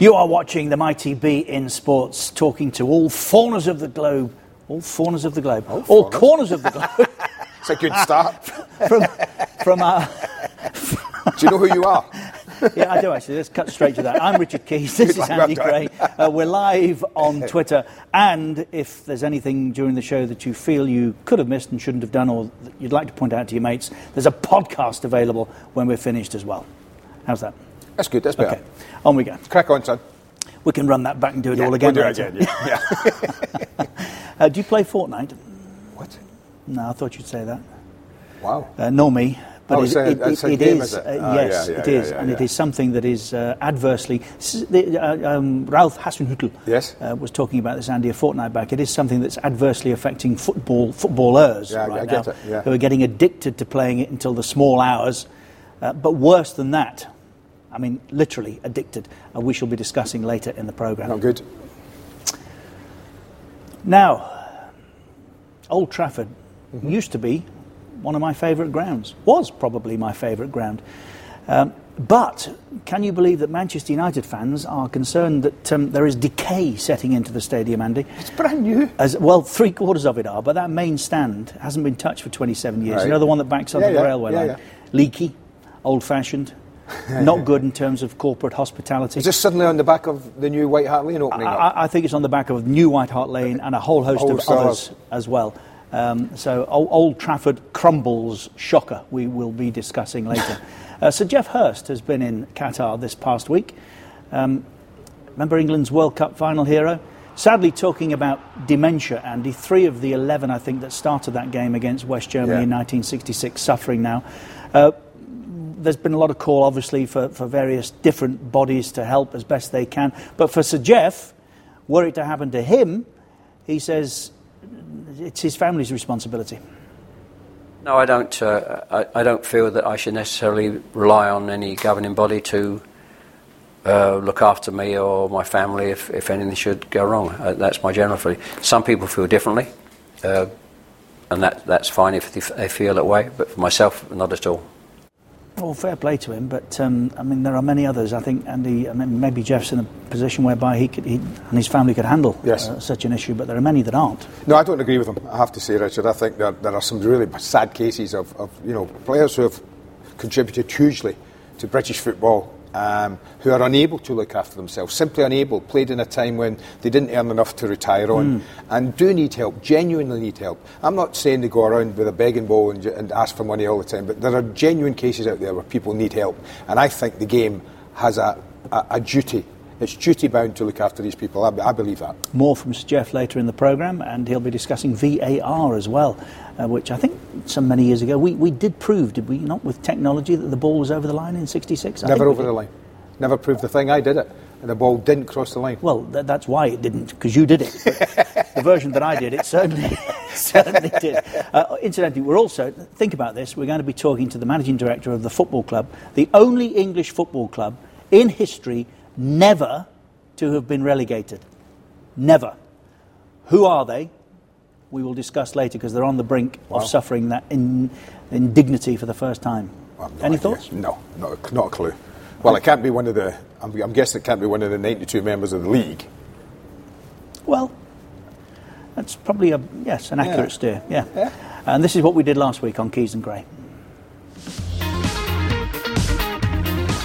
You are watching the Mighty beIN Sports, talking to all faunas of the globe, all faunas of the globe, all, all corners of the globe. it's a good start. from, from our. Do you know who you are? yeah, I do actually. Let's cut straight to that. I'm Richard Keys. This is Andy Gray. Uh, we're live on Twitter. And if there's anything during the show that you feel you could have missed and shouldn't have done, or that you'd like to point out to your mates, there's a podcast available when we're finished as well. How's that? That's good. That's better. Okay. On we go. Crack on, son. We can run that back and do it Yeah, all again. we'll do it again, yeah. Yeah. Uh, do you play Fortnite? what? No, I thought you'd say that. Wow. Uh, nor me. But Oh, it, so it, it's it game, is, is uh, Ah, yes, yeah, yeah, it is, and it is something that is uh, adversely. uh, um, Ralph Hasenhüttl Yes. uh, was talking about this Andy a fortnight back. It is something that's adversely affecting football footballers right now, it, who are getting addicted to playing it until the small hours. Uh, but worse than that, I mean, literally addicted. Uh, we shall be discussing later in the programme. Not good. Now, Old Trafford Mm-hmm. used to be one of my favourite grounds, was probably my favourite ground. Um, but can you believe that Manchester United fans are concerned that um, there is decay setting into the stadium, Andy? It's brand new. As, well, three quarters of it are, but that main stand hasn't been touched for 27 years. Right. You know the one that backs onto Yeah, the yeah, railway yeah, line? Leaky, old fashioned, not good in terms of corporate hospitality. Is this suddenly on the back of the new White Hart Lane opening I? I- think it's on the back of New White Hart Lane and a whole host Whole of of- others as well. Um, so Old, Old Trafford crumbles, shocker. We will be discussing later. uh, Sir Geoff Hurst has been in Qatar this past week. Um, remember England's World Cup final hero? Sadly, talking about dementia, Andy. Three of the 11, I think, that started that game against West Germany Yeah. in 1966, suffering now. Uh, there's been a lot of call, obviously, for, for various different bodies to help as best they can. But for Sir Geoff, were it to happen to him, he says it's his family's responsibility. No, I don't. Uh, I, I don't feel that I should necessarily rely on any governing body to uh, look after me or my family if, if anything should go wrong. Uh, that's my general feeling. Some people feel differently, uh, and that, that's fine if they, f- they feel that way. But for myself, not at all. Well, fair play to him, but um, I mean, there are many others. I think Andy, I mean, maybe Geoff's in a position whereby he, could, he and his family could handle Yes. uh, such an issue, but there are many that aren't. No, I don't agree with him. I have to say, Richard. I think there, there are some really sad cases of, of you know players who have contributed hugely to British football, um, who are unable to look after themselves, simply unable. Played in a time when they didn't earn enough to retire on, and do need help. Genuinely need help. I'm not saying they go around with a begging bowl and, and ask for money all the time, but there are genuine cases out there where people need help, and I think the game has a, a, a duty. It's duty bound to look after these people. I, I believe that. More from Sir Geoff later in the programme, and he'll be discussing VAR as well, uh, which I think some many years ago we, we did prove, did we not, with technology, that the ball was over the line in '66? Never over the line. Never proved the thing. I did it, and the ball didn't cross the line. Well, th- that's why it didn't, because you did it. The version that I did, it certainly, certainly did. Uh, incidentally, we're also, think about this, we're going to be talking to the managing director of the football club, the only English football club in history never to have been relegated. Never. Who are they? We will discuss later because they're on the brink of suffering that in, indignity for the first time. Well, no Any idea. thoughts? No, not a, not a clue. Well, it can't be one of the. I'm, I'm guessing it can't be one of the 92 members of the league. Well, that's probably a yes, an accurate Yeah. steer. Yeah. Yeah. And this is what we did last week on Keys and Gray.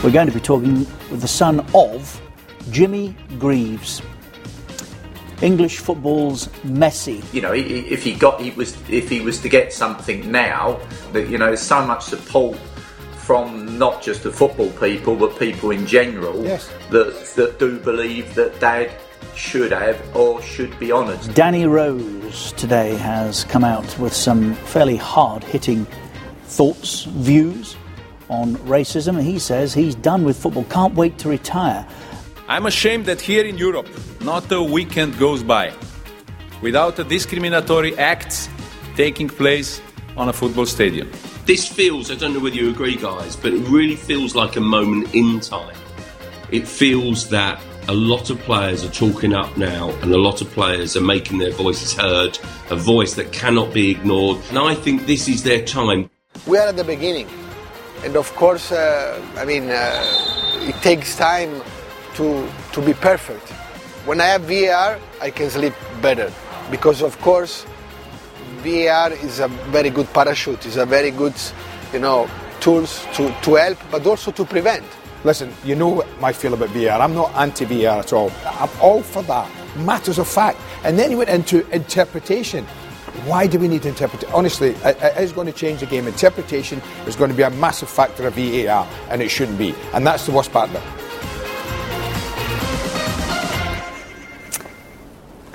We're going to be talking with the son of Jimmy Greaves, English football's Messi. you know, i- i- if he got, he was, if he was to get something now, that you know, there's so much support from not just the football people, but people in general Yes. that that do believe that Dad should have or should be honoured. Danny Rose today has come out with some fairly hard hitting thoughts, views on racism. He says he's done with football, can't wait to retire. I'm ashamed that here in Europe, not a weekend goes by without a discriminatory act taking place on a football stadium. This feels, I don't know whether you agree, guys, but it really feels like a moment in time. It feels that a lot of players are talking up now, and a lot of players are making their voices heard, a voice that cannot be ignored. And I think this is their time. we are at the beginning. And of course, uh, I mean, uh, it takes time to, to be perfect. When I have VAR, I can sleep better because, of course, VAR is a very good parachute. It's a very good, you know, tools to, to help, but also to prevent. Listen, you know my feel about VAR. I'm not anti VAR at all. I'm all for that. Matters of fact. And then he went into interpretation. Why do we need to interpret? Honestly, it, it is going to change the game. Interpretation is going to be a massive factor of VAR, and it shouldn't be. And that's the worst part of it.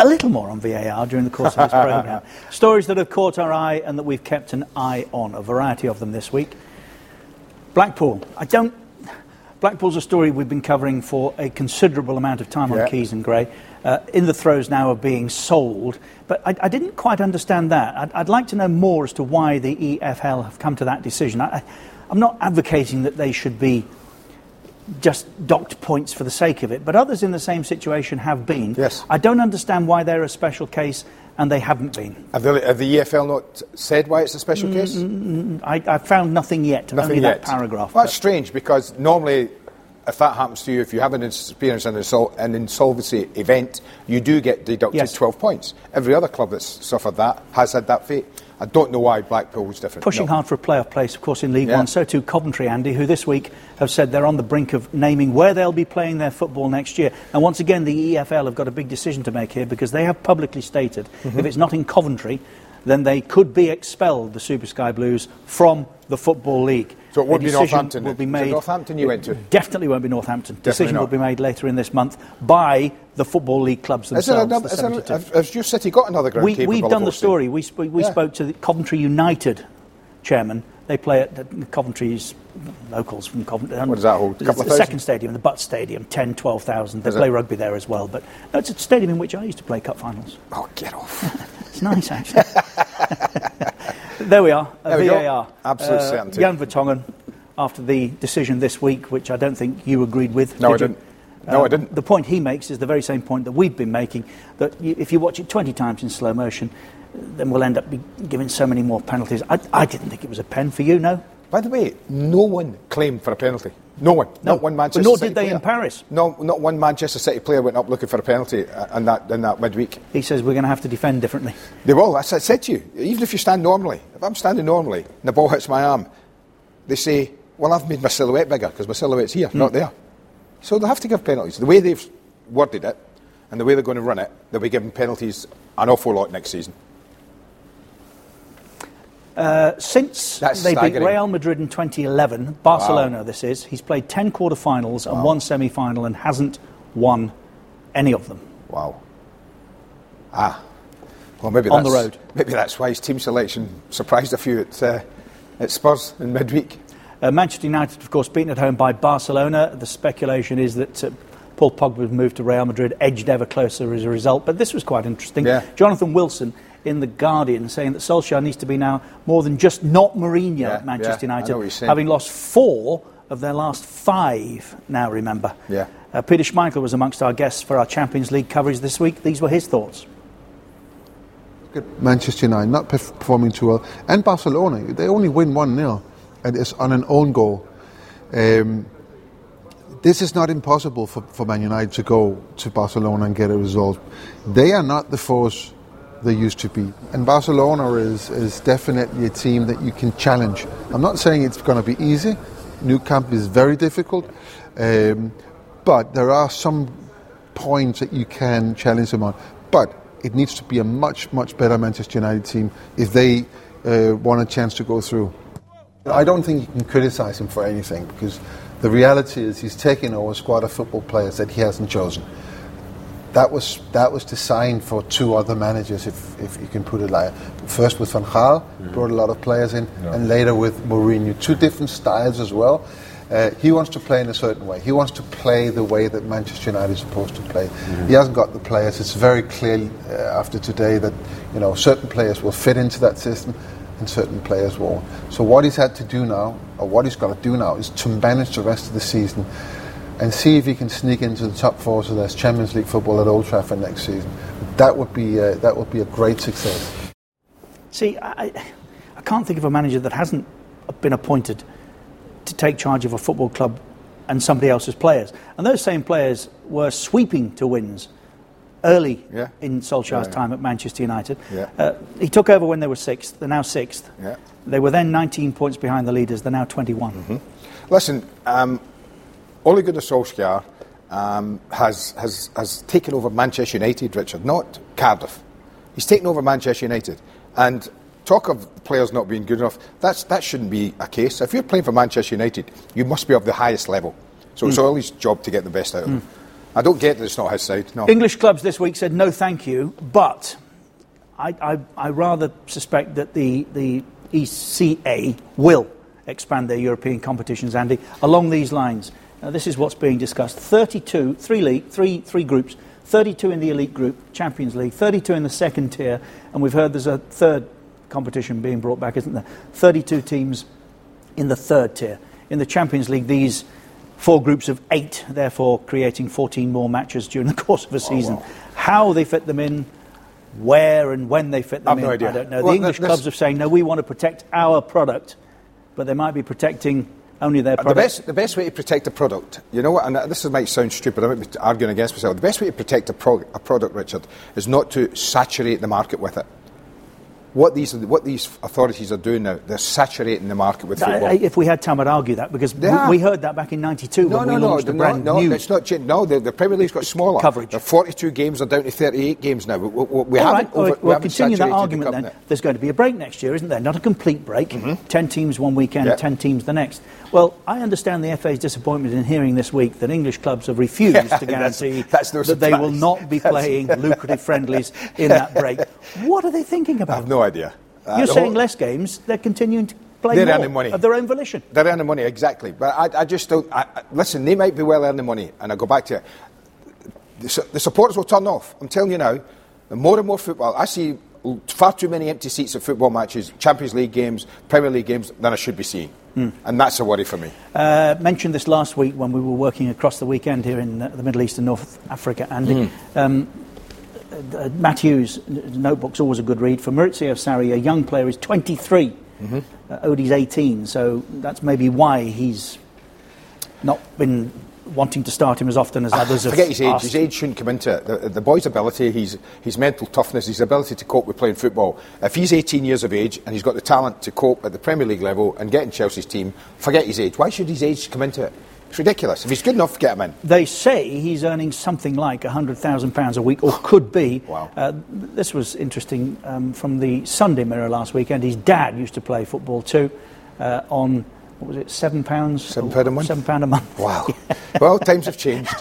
a little more on VAR during the course of this programme. Stories that have caught our eye and that we've kept an eye on, a variety of them this week. Blackpool. I don't. Blackpool's a story we've been covering for a considerable amount of time Yeah. on Keys and Gray. Uh, in the throes now of being sold, but I, I didn't quite understand that. I'd, I'd like to know more as to why the EFL have come to that decision. I, I'm not advocating that they should be just docked points for the sake of it, but others in the same situation have been. Yes. I don't understand why they're a special case and they haven't been. Have the, have the EFL not said why it's a special mm, case? Mm, mm, I, I found nothing yet, Nothing only yet. that paragraph. Well, that's strange because normally, if that happens to you, if you have an experience an, insol- an insolvency event, you do get deducted Yes. 12 points. Every other club that's suffered that has had that fate. I don't know why Blackpool was different. Pushing No. hard for a playoff place, of course, in League Yeah. One. So too Coventry, Andy, who this week have said they're on the brink of naming where they'll be playing their football next year. And once again, the EFL have got a big decision to make here because they have publicly stated Mm-hmm. if it's not in Coventry, then they could be expelled, the Super Sky Blues, from the Football League. So it would be Northampton Will be then? Is it made, Northampton you went to? Definitely won't be Northampton. decision not. will be made later in this month by the Football League clubs themselves. another, the is there, 72. have, has your city got another ground we, we've done the story. We, sp- we Yeah. spoke to the Coventry United chairman. They play at the Coventry's locals from Coventry. Um, what does that hold? It's Couple of the second stadium, the Butt Stadium, 10, 12,000. They Is play it? rugby there as well. But no, it's a stadium in which I used to play cup finals. Oh, get off. It's nice, actually. there we are, a There we go. VAR. Absolute uh, certainty. Jan Vertonghen, after the decision this week, which I don't think you agreed with. No, did I didn't. No, I um, didn't. The point he makes is the very same point that we've been making, that you, if you watch it 20 times in slow motion, then we'll end up be giving so many more penalties. I, I didn't think it was a pen for you, no? By the way, no one claimed for a penalty. No one. No, Not one but Manchester nor City did they player. in Paris. No, not one Manchester City player went up looking for a penalty uh, in that, in that midweek. He says we're going to have to defend differently. They will. What I said to you. Even if you stand normally, if I'm standing normally and the ball hits my arm, they say, well, I've made my silhouette bigger because my silhouette's here, not there. So they'll have to give penalties. The way they've worded it and the way they're going to run it, they'll be giving penalties an awful lot next season. Uh, since That's they beat. Real Madrid in 2011, Barcelona this is, he's played 10 quarter-finals and one semi-final and hasn't won any of them. Wow. Ah. Well, maybe On that's, the road. Maybe that's why his team selection surprised a few at, uh, at Spurs in midweek. Uh, Manchester United, of course, beaten at home by Barcelona. The speculation is that uh, Paul Pogba's move to Real Madrid edged ever closer as a result. But this was quite interesting. Yeah. Jonathan Wilson in The Guardian saying that Solskjaer needs to be now more than just not Mourinho Yeah, at Manchester yeah, United, what you're saying. having lost four of their last five, now remember. Yeah. Uh, Peter Schmeichel was amongst our guests for our Champions League coverage this week. These were his thoughts. Manchester United not performing too well, and Barcelona. They only win 1 0, and it's on an own goal. Um, this is not impossible for, for Man United to go to Barcelona and get a result. They are not the force they used to be. And Barcelona is, is definitely a team that you can challenge. I'm not saying it's going to be easy. Nou Camp is very difficult. Um, but there are some points that you can challenge them on. But it needs to be a much, much better Manchester United team if they uh, want a chance to go through. I don't think you can criticise him for anything because the reality is he's taken over a squad of football players that he hasn't chosen. That was that was designed for two other managers, if, if you can put it like first with Van Gaal, brought a lot of players in, and later with Mourinho. Two different styles as well. Uh, he wants to play in a certain way. He wants to play the way that Manchester United is supposed to play. He hasn't got the players. It's very clear uh, after today that you know certain players will fit into that system, and certain players won't. So what he's had to do now, or what he's got to do now, is to manage the rest of the season and see if he can sneak into the top four so there's Champions League football at Old Trafford next season. That would be uh, that would be a great success. See, I, I can't think of a manager that hasn't been appointed to take charge of a football club and somebody else's players. And those same players were sweeping to wins early Yeah. in Solskjaer's Yeah. time at Manchester United. Yeah. Uh, he took over when they were sixth. They're now sixth. Yeah. They were then 19 points behind the leaders. They're now 21. Mm-hmm. Listen, um, Ole Gunnar Solskjaer um, has, has, has taken over Manchester United, Richard, not Cardiff. He's taken over Manchester United. And talk of players not being good enough, that's, that shouldn't be a case. If you're playing for Manchester United, you must be of the highest level. So it's Ole's job to get the best out of them. I don't get that it's not his side, no. English clubs this week said no, thank you, but I, I, I rather suspect that the, the ECA will expand their European competitions, Andy, along these lines. Now, this is what's being discussed 32, three, league, three, three groups, 32 in the elite group, Champions League, 32 in the second tier, and we've heard there's a third competition being brought back, isn't there? 32 teams in the third tier. In the Champions League, these four groups of eight, therefore creating 14 more matches during the course of a oh, season. How they fit them in, where and when they fit them I've in, no idea. I don't know. Well, the English clubs are saying, no, we want to protect our product, but they might be protecting only their The best, the best way to protect a product, you know what, and this might sound stupid, I might be arguing against myself. The best way to protect a, pro, a product, Richard, is not to saturate the market with it. What these, what these authorities are doing now, they're saturating the market with football. I- if we had time, I'd argue that because we, we heard that back in '92 no, when no, we launched no, brand no, new. it's not changed. No, the, the Premier League's got smaller Coverage. The 42 games are down to 38 games now. We, we, we haven't right, over, we well, haven't continue that saturated the argument then. There's going to be a break next year, isn't there? Not a complete break. Mm-hmm. Ten teams one weekend, Yeah. ten teams the next. Well, I understand the FA's disappointment in hearing this week that English clubs have refused to guarantee that's no that they will not be playing lucrative friendlies in that break. What are they thinking about? No idea. Uh, You're saying whole- less games, they're continuing to play They're more earning money. of their own volition. They're earning money, exactly. But I, I just don't. I, I- listen, they might be well earning money, and I go back to it. The, the supporters will turn off. I'm telling you now. The more and more football, I see far too many empty seats at football matches, Champions League games, Premier League games than I should be seeing, and that's a worry for me. Uh, mentioned this last week when we were working across the weekend here in the Middle East and North Africa. Andy, Hmm. um, uh, notebook's always a good read. For Maurizio Sarri, a young player is 23. Mm-hmm. Uh, Odoi's 18, so that's maybe why he's not been wanting to start him as often as others have Ah, Forget his age. asked. His age shouldn't come into it. The, the boy's ability, his, his mental toughness, his ability to cope with playing football. If he's 18 years of age and he's got the talent to cope at the Premier League level and get in Chelsea's team, forget his age. Why should his age come into it? It's ridiculous. If he's good enough, get him in. They say he's earning something like £100,000 a week, or could be. Wow. Uh, this was interesting um, from the Sunday Mirror last weekend. His dad used to play football too uh, on, what was it, £7? Seven pound a month? £7 pound a month. Wow. well, times have changed.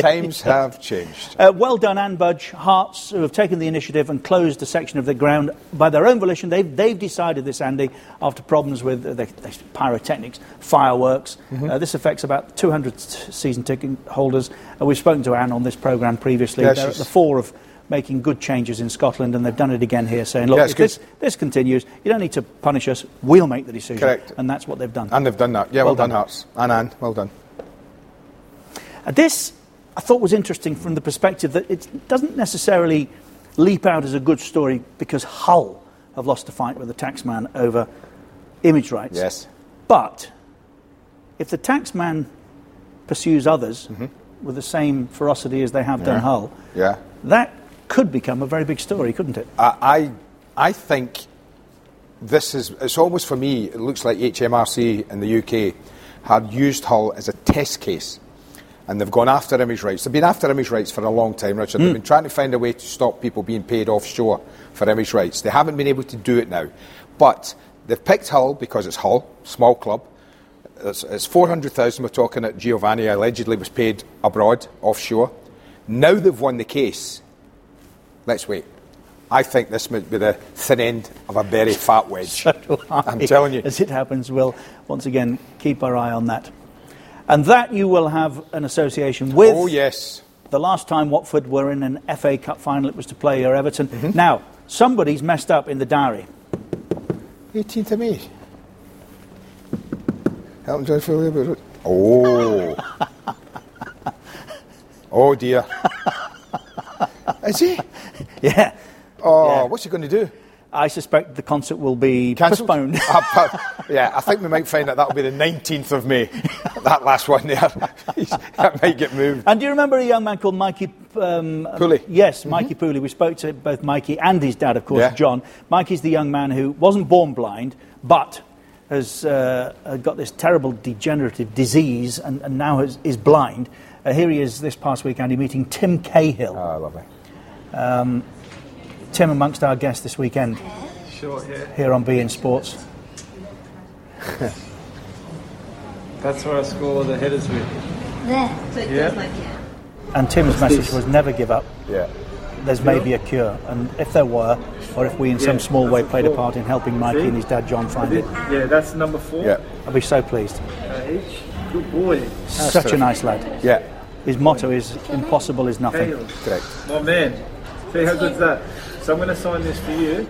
Times have changed. Uh, well done, Anne Budge, Hearts, who have taken the initiative and closed a section of the ground by their own volition. They've, they've decided this, Andy, after problems with uh, the, the pyrotechnics, fireworks. Mm-hmm. Uh, this affects about 200 season ticket holders. Uh, we've spoken to Anne on this programme previously. Yeah, They're at the fore of making good changes in Scotland, and they've done it again here, saying, look, it's if this, this continues, you don't need to punish us, we'll make the decision. Correct. And that's what they've done. And they've done that. Yeah, well, Well done, done. Hearts. And Anne, well done. Uh, This, I thought, was interesting from the perspective that it doesn't necessarily leap out as a good story because Hull have lost a fight with the taxman over image rights. Yes. But if the taxman pursues others with the same ferocity as they have done Hull, Yeah. that could become a very big story, couldn't it? I, I, I think this is, it's almost for me, it looks like HMRC in the UK had used Hull as a test case. And they've gone after image rights. They've been after image rights for a long time, Richard. They've hmm. been trying to find a way to stop people being paid offshore for image rights. They haven't been able to do it now. But they've picked Hull because it's Hull, small club. It's, it's 400,000 we're talking that Geovanni allegedly was paid abroad, offshore. Now they've won the case. Let's wait. I think this might be the thin end of a very fat wedge. So. I'm telling you. As it happens, we'll once again keep our eye on that. And that you will have an association with. Oh, yes. The last time Watford were in an FA Cup final, it was to play your Everton. Mm-hmm. Now, somebody's messed up in the diary. 18th of May. Elton John for Labour Road. Oh. oh dear. Is he? Yeah. Oh, Yeah. what's he going to do? I suspect the concert will be Cancelled? postponed. Pa- Yeah, I think we might find that that'll be the 19th of May. that last one there. that might get moved. And do you remember a young man called Mikey um, Pooley? Yes, Mikey Pooley. We spoke to both Mikey and his dad, of course, Yeah. John. Mikey's the young man who wasn't born blind, but has uh, uh, got this terrible degenerative disease and, and now is, is blind. Uh, here he is this past week, Andy, meeting Tim Cahill. Oh, lovely. Tim amongst our guests this weekend Short hair. here on beIN Sports. That's where I score the headers with. There. So Yeah. like yeah. And Tim's message was never give up. Yeah. There's maybe a cure. And if there were, or if we in some small way that's played a part in helping Mikey See? and his dad John find it, Yeah, that's number four. Yeah. I'd be so pleased. Uh, each. Good boy. Such a nice lad. Yeah. His motto is impossible is nothing. Hale. Correct. My man. See how good's that? So I'm going to sign this for you.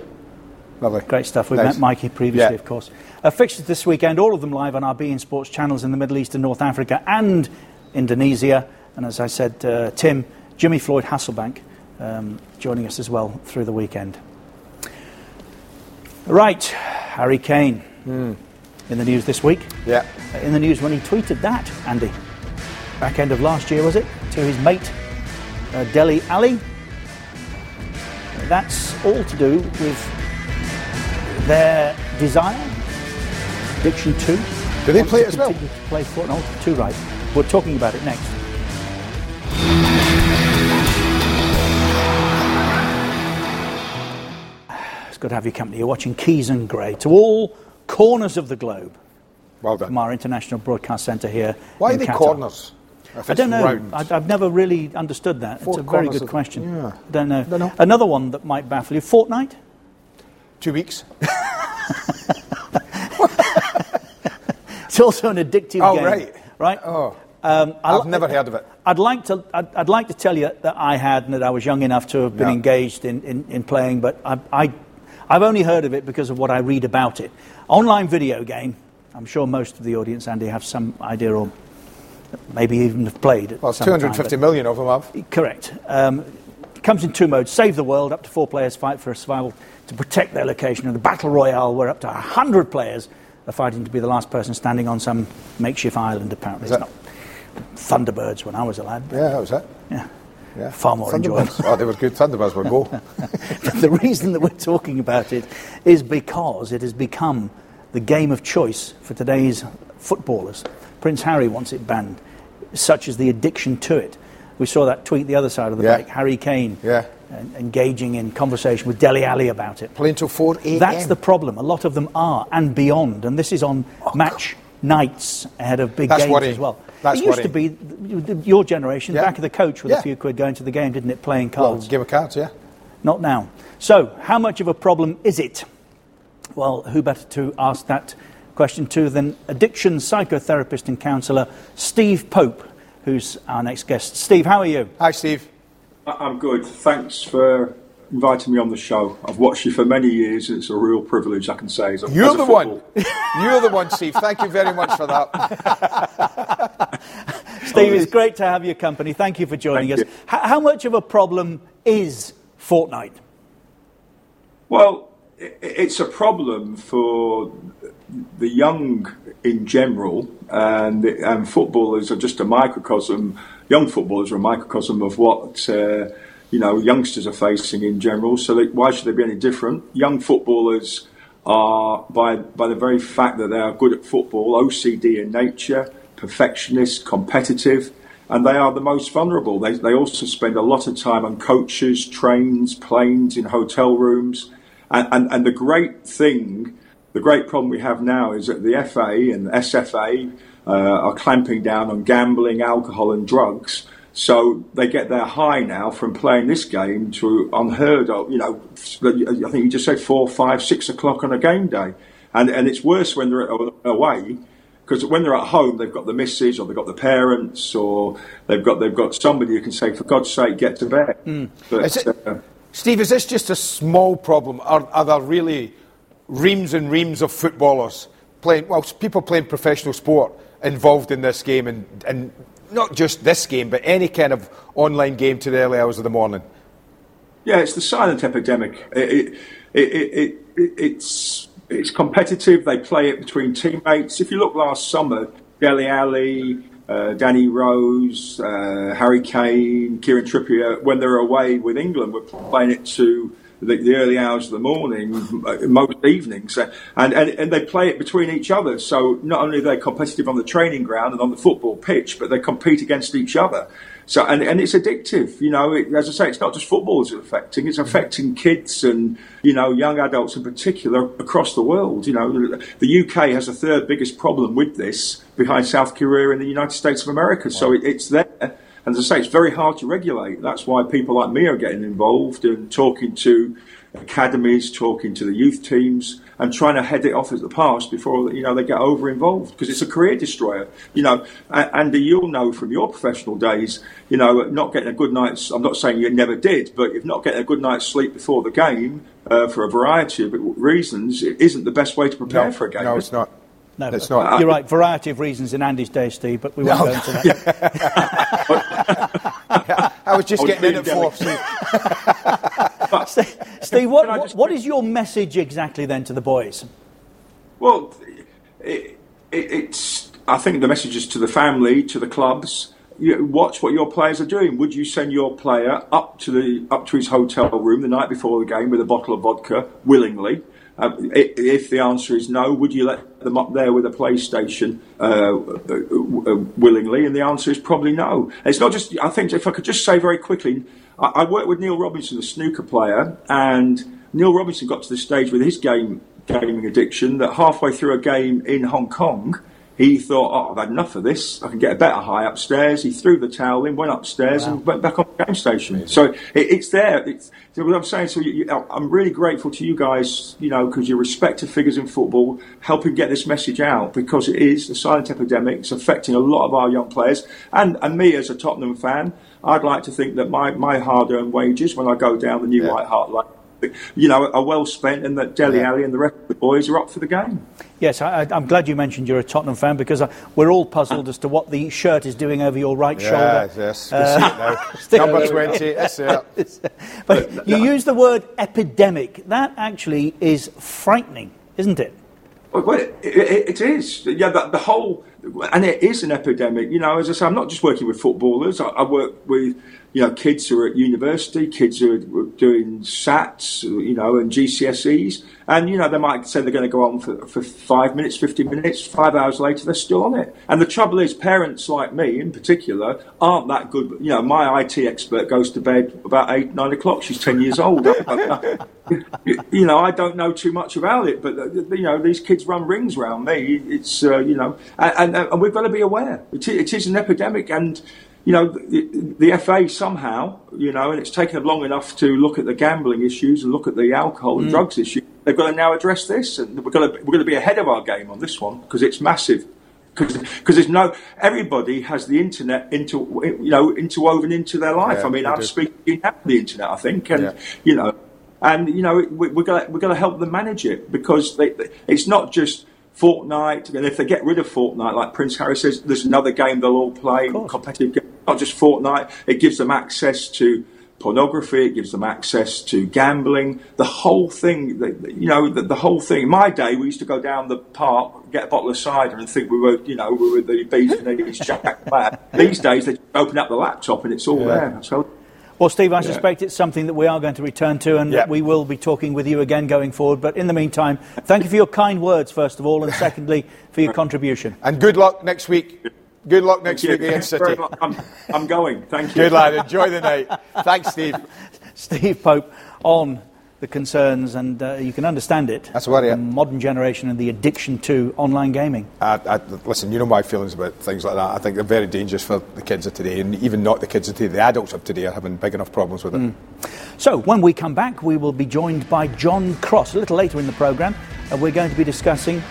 Lovely. Great stuff. We've Nice. met Mikey previously, Yeah. of course. Uh, fixtures this weekend, all of them live on our beIN Sports channels in the Middle East and North Africa and Indonesia. And as I said, uh, Tim, Jimmy Floyd Hasselbaink um, joining us as well through the weekend. Right, Harry Kane Hmm. in the news this week. Yeah. Uh, in the news when he tweeted that, Andy, back end of last year, was it? To his mate, uh, Dele Alli. That's all to do with their desire, Diction 2. Do they play it as well? to play Fortnite 2, right. We're talking about it next. It's good to have your company. You're watching Keys and Gray to all corners of the globe Well done. from our international broadcast centre here. Why in are they Qatar. corners? I don't know. round? I, I've never really understood that. Four it's a very good question. yeah. I don't know. Don't know. Another one that might baffle you: Fortnite. Two weeks. It's also an addictive Oh, game. right. Right. Oh. Um, I I've li- never heard of it. I'd like to. I'd, I'd like to tell you that I had and that I was young enough to have been engaged in, in, in playing, but I, I, I've only heard of it because of what I read about it. Online video game. I'm sure most of the audience, Andy, have some idea or maybe even have played. At Well, time, 250 but- million of them have. Correct. Um, comes in two modes: save the world, up to four players fight for a survival to protect their location, and the battle royale, where up to hundred players are fighting to be the last person standing on some makeshift island. Apparently, Is it's not Thunderbirds when I was a lad. Yeah, that was it. Yeah. Yeah. Far more enjoyable. Oh, they were good. Thunderbirds were go. the reason that we're talking about it is because it has become the game of choice for today's footballers. Prince Harry wants it banned, such as the addiction to it. We saw that tweet the other side of the Yeah. break. Harry Kane Yeah. en- engaging in conversation with Dele Alli about it. Playing till 4 a.m. That's the problem. A lot of them are, and beyond. And this is on oh, match nights ahead of big Oh, That's games worrying. as well. That's it used worrying. to be your generation, Yeah. back of the coach with a few quid going to the game, didn't it? Playing Well, cards. game of cards, yeah. Not now. So, how much of a problem is it? Well, who better to ask that question to than addiction psychotherapist and counsellor Steve Pope, who's our next guest. Steve, how are you? Hi, Steve. I- I'm good. Thanks for inviting me on the show. I've watched you for many years. It's a real privilege, I can say. As a, You're as a the football- one. You're the one, Steve. Thank you very much for that. Steve, it's great to have your company. Thank you for joining Thank us. you. H- how much of a problem is Fortnite? Well, it's a problem for the young in general, and, and footballers are just a microcosm. Young footballers are a microcosm of what uh, you know youngsters are facing in general. So they, why should they be any different? Young footballers are, by by the very fact that they are good at football, OCD in nature, perfectionist, competitive. And they are the most vulnerable. They, they also spend a lot of time on coaches, trains, planes, in hotel rooms. And, and, and the great thing, the great problem we have now is that the FA and the SFA uh, are clamping down on gambling, alcohol, and drugs. So they get their high now from playing this game to unheard of. You know, I think you just said four, five, six o'clock on a game day, and and it's worse when they're away because when they're at home, they've got the missus or they've got the parents or they've got they've got somebody who can say, for God's sake, get to bed. But, Is it- uh, Steve, is this just a small problem? Are, are there really reams and reams of footballers playing, well, people playing professional sport involved in this game and, and not just this game, but any kind of online game to the early hours of the morning? Yeah, it's the silent epidemic. It, it, it, it, it, it's it's competitive. They play it between teammates. If you look last summer, Dele Alli, uh, Danny Rose, uh, Harry Kane, Kieran Trippier, when they were away with England, were playing it to the, the early hours of the morning, most evenings, uh, and, and, and they play it between each other. So not only are they competitive on the training ground and on the football pitch, but they compete against each other. So and, and it's addictive, you know. It, as I say, it's not just football it's affecting; it's affecting kids and you know young adults in particular across the world. You know, the UK has the third biggest problem with this behind South Korea and the United States of America. So it, it's there. And as I say, it's very hard to regulate. That's why people like me are getting involved and talking to academies, talking to the youth teams, and trying to head it off at the pass before you know they get over involved because it's a career destroyer. You know, and you'll know from your professional days, you know, not getting a good night's. I'm not saying you never did, but if not getting a good night's sleep before the game uh, for a variety of reasons, it isn't the best way to prepare no, for a game. No, it's not. No, it's not. You're right. Variety of reasons in Andy's day, Steve, but we won't No. go into that. I was just I was getting in being at four. Steve, Steve, what, what, just- what is your message exactly then to the boys? Well, it, it, it's. I think the message is to the family, to the clubs. You watch what your players are doing. Would you send your player up to the up to his hotel room the night before the game with a bottle of vodka willingly? Uh, if the answer is no, would you let them up there with a PlayStation uh, uh, uh, willingly? And the answer is probably no. It's not just. I think if I could just say very quickly, I, I worked with Neil Robertson, a snooker player, and Neil Robertson got to the stage with his game gaming addiction that halfway through a game in Hong Kong, he thought, "Oh, I've had enough of this. I can get a better high upstairs." He threw the towel in, went upstairs, and went back on the game station. So it, it's there. It's so what I'm saying. So you, you, I'm really grateful to you guys, you know, because you're respected figures in football, helping get this message out because it is a silent epidemic. It's affecting a lot of our young players, and and me as a Tottenham fan, I'd like to think that my my hard-earned wages when I go down the new Yeah. White Hart Lane. You know, are well spent, and that Dele Yeah. Alli and the rest of the boys are up for the game. Yes, I, I- I'm glad you mentioned you're a Tottenham fan because uh, we're all puzzled as to what the shirt is doing over your right Yes, shoulder. yes. We see. Number 20, that's it. But you use the word epidemic. That actually is frightening, isn't it? Well, well, it, it, it is. Yeah, the, the whole, and it is an epidemic. You know, as I say, I'm not just working with footballers. I, I work with, you know, kids who are at university, kids who are doing SATs, you know, and GCSEs. And, you know, they might say they're going to go on for, for five minutes, 50 minutes, five hours later, they're still on it. And the trouble is, parents like me in particular aren't that good. You know, my IT expert goes to bed about eight, nine o'clock. She's 10 years old. you know, I don't know too much about it, but you know, these kids run rings around me. It's uh, you know, and, and, Uh, and we've got to be aware. It, it is an epidemic, and you know, the, the FA somehow, you know, and it's taken them long enough to look at the gambling issues and look at the alcohol and mm. drugs issue. They've got to now address this, and we're going to we're going to be ahead of our game on this one because it's massive. Because there's no, everybody has the internet into, you know, interwoven into their life. Yeah, I mean, I'm do. speaking out the internet, I think, and Yeah. you know, and you know we, we're going to we're going to help them manage it because they, it's not just Fortnite. And if they get rid of Fortnite, like Prince Harry says, there's another game they'll all play, competitive game. Not just Fortnite. It gives them access to pornography. It gives them access to gambling. The whole thing, you know, the, the whole thing. In my day, we used to go down the park, get a bottle of cider, and think we were, you know, we were the beast and Jack Black. These days, they open up the laptop and it's all there. So. Well, Steve, I suspect it's something that we are going to return to and Yeah. we will be talking with you again going forward. But in the meantime, thank you for your kind words, first of all, and secondly, for your contribution. And good luck next week. Good luck next Yeah, week against City. I'm, I'm going. Thank you. Good lad. Enjoy the night. Thanks, Steve. Steve Pope on the concerns, and uh, you can understand it. That's about it. The modern generation and the addiction to online gaming. I, I, listen, you know my feelings about things like that. I think they're very dangerous for the kids of today, and even not the kids of today. The adults of today are having big enough problems with it. So, when we come back, we will be joined by John Cross. A little later in the programme, and we're going to be discussing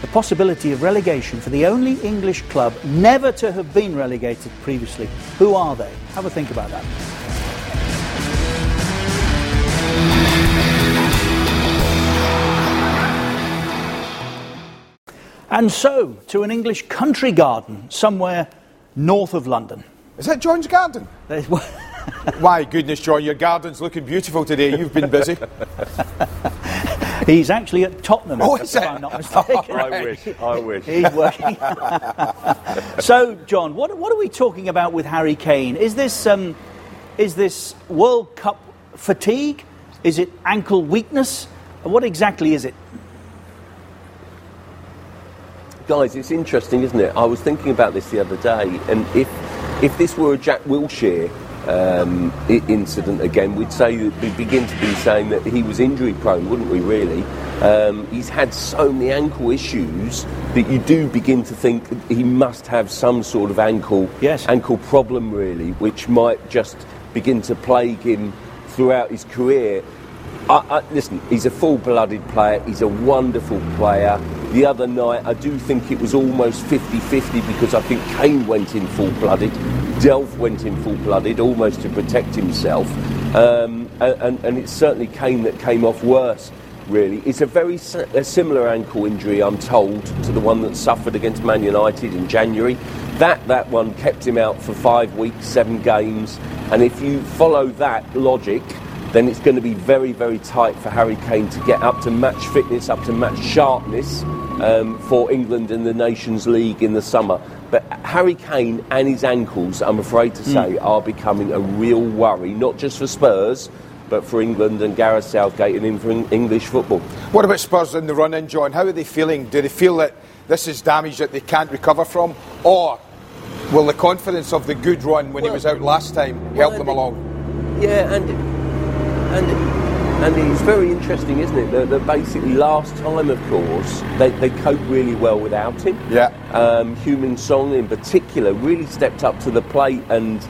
the possibility of relegation for the only English club never to have been relegated previously. Who are they? Have a think about that. And so, to an English country garden somewhere north of London. Is that John's garden? There's- My goodness, John, your garden's looking beautiful today. You've been busy. He's actually at Tottenham, Oh, if is it? I'm not mistaken. I wish. I wish. He's working. so, John, what, what are we talking about with Harry Kane? Is this, um, is this World Cup fatigue? Is it ankle weakness? What exactly is it? Guys, it's interesting, isn't it? I was thinking about this the other day, and if if this were a Jack Wilshere um, incident again, we'd say that we'd begin to be saying that he was injury prone, wouldn't we? Really, um, he's had so many ankle issues that you do begin to think he must have some sort of ankle Yes. ankle problem, really, which might just begin to plague him throughout his career. I, I, listen, he's a full-blooded player. He's a wonderful player. The other night, I do think it was almost 50-50 because I think Kane went in full-blooded, Delph went in full-blooded, almost to protect himself, um, and, and, and it's certainly Kane that came off worse. Really, it's a very a similar ankle injury, I'm told, to the one that suffered against Man United in January. That that one kept him out for five weeks, seven games, and if you follow that logic, then it's going to be very, very tight for Harry Kane to get up to match fitness, up to match sharpness um, for England in the Nations League in the summer. But Harry Kane and his ankles, I'm afraid to say, are becoming a real worry, not just for Spurs, but for England and Gareth Southgate and English football. What about Spurs in the run in, John? How are they feeling? Do they feel that this is damage that they can't recover from? Or will the confidence of the good run when he was out last time help Well, them along? Yeah, and and and it's very interesting, isn't it? That, that basically last time, of course, they, they coped really well without him. Yeah. Um, Heung-min Son, in particular, really stepped up to the plate, and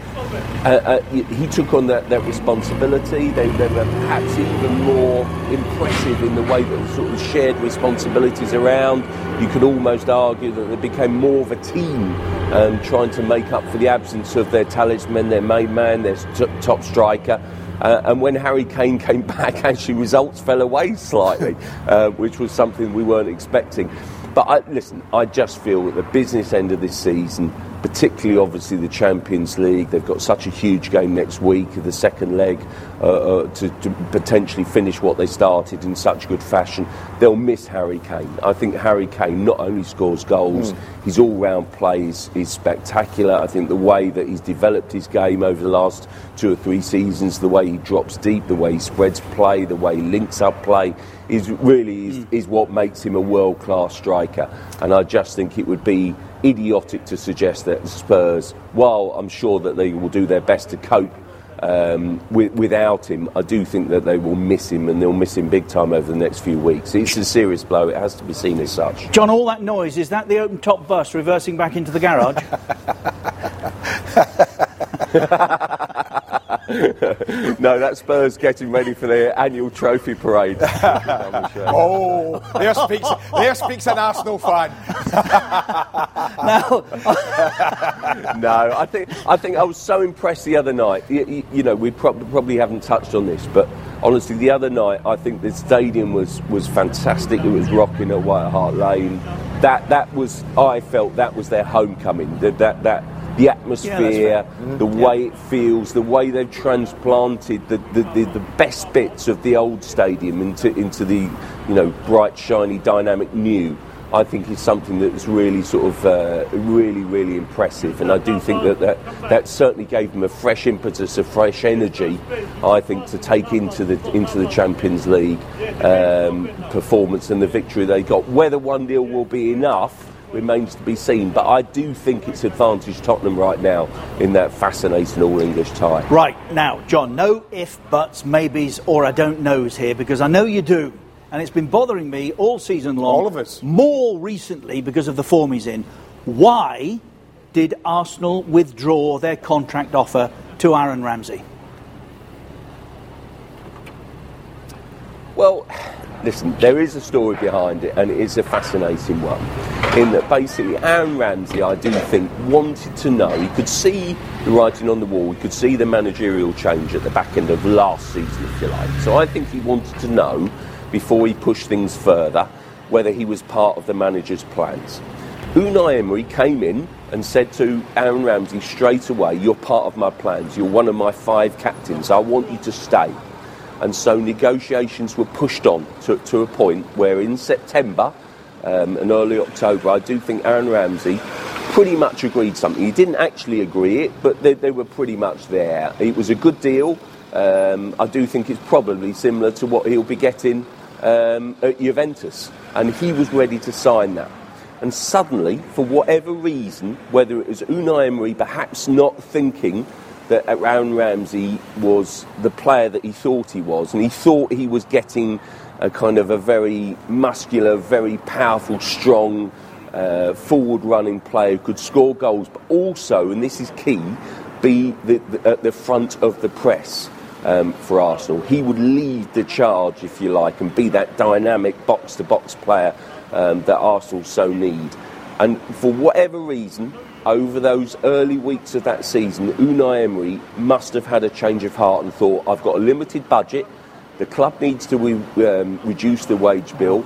uh, uh, he took on that, that responsibility. They, they were perhaps even more impressive in the way that they sort of shared responsibilities around. You could almost argue that they became more of a team, um, trying to make up for the absence of their talisman, their main man, their t- top striker. Uh, and when Harry Kane came back, actually results fell away slightly, uh, which was something we weren't expecting. But I, listen, I just feel that the business end of this season, particularly obviously the Champions League, they've got such a huge game next week, the second leg, uh, uh, to, to potentially finish what they started in such good fashion. They'll miss Harry Kane. I think Harry Kane not only scores goals, his all-round play is, is spectacular. I think the way that he's developed his game over the last two or three seasons, the way he drops deep, the way he spreads play, the way he links up play, is really is, is what makes him a world class striker. And I just think it would be idiotic to suggest that Spurs, while I'm sure that they will do their best to cope um, with, without him, I do think that they will miss him and they'll miss him big time over the next few weeks. It's a serious blow, it has to be seen as such. John, all that noise, is that the open top bus reversing back into the garage? no, that's Spurs getting ready for their annual trophy parade. Oh, there speaks, there speaks an Arsenal fan. now, no, I think I think I was so impressed the other night. You, you, you know, we prob- probably haven't touched on this, but honestly, the other night I think the stadium was was fantastic. It was rocking at White Hart Lane. That that was I felt that was their homecoming. That that that. The atmosphere, the way it feels, the way they've transplanted the, the, the, the best bits of the old stadium into into the you know bright, shiny, dynamic new. I think is something that's really sort of uh, really, really impressive, and I do think that, that that certainly gave them a fresh impetus, a fresh energy. I think to take into the into the Champions League um, performance and the victory they got. Whether one deal will be enough remains to be seen, but I do think it's advantage Tottenham right now in that fascinating All English tie. right, now, John, no if, buts, maybes, or I don't knows here, because I know you do. And it's been bothering me all season long. All of us. More recently because of the form he's in. Why did Arsenal withdraw their contract offer to Aaron Ramsey? Well, listen, there is a story behind it, and it is a fascinating one. In that, basically, Aaron Ramsey, I do think, wanted to know. He could see the writing on the wall. He could see the managerial change at the back end of last season, if you like. So I think he wanted to know before he pushed things further whether he was part of the manager's plans. Unai Emery came in and said to Aaron Ramsey straight away, "You're part of my plans. You're one of my five captains. I want you to stay." And so negotiations were pushed on to, to a point where in September um, and early October, I do think Aaron Ramsey pretty much agreed something. He didn't actually agree it, but they, they were pretty much there. It was a good deal. Um, I do think it's probably similar to what he'll be getting um, at Juventus. And he was ready to sign that. And suddenly, for whatever reason, whether it was Unai Emery perhaps not thinking that Aaron Ramsey was the player that he thought he was, and he thought he was getting a kind of a very muscular, very powerful, strong, uh, forward running player who could score goals, but also, and this is key, be the, the, at the front of the press. Um, for Arsenal, he would lead the charge, if you like, and be that dynamic box to box player um, that Arsenal so need. And for whatever reason, over those early weeks of that season, Unai Emery must have had a change of heart and thought, I've got a limited budget, the club needs to um, reduce the wage bill,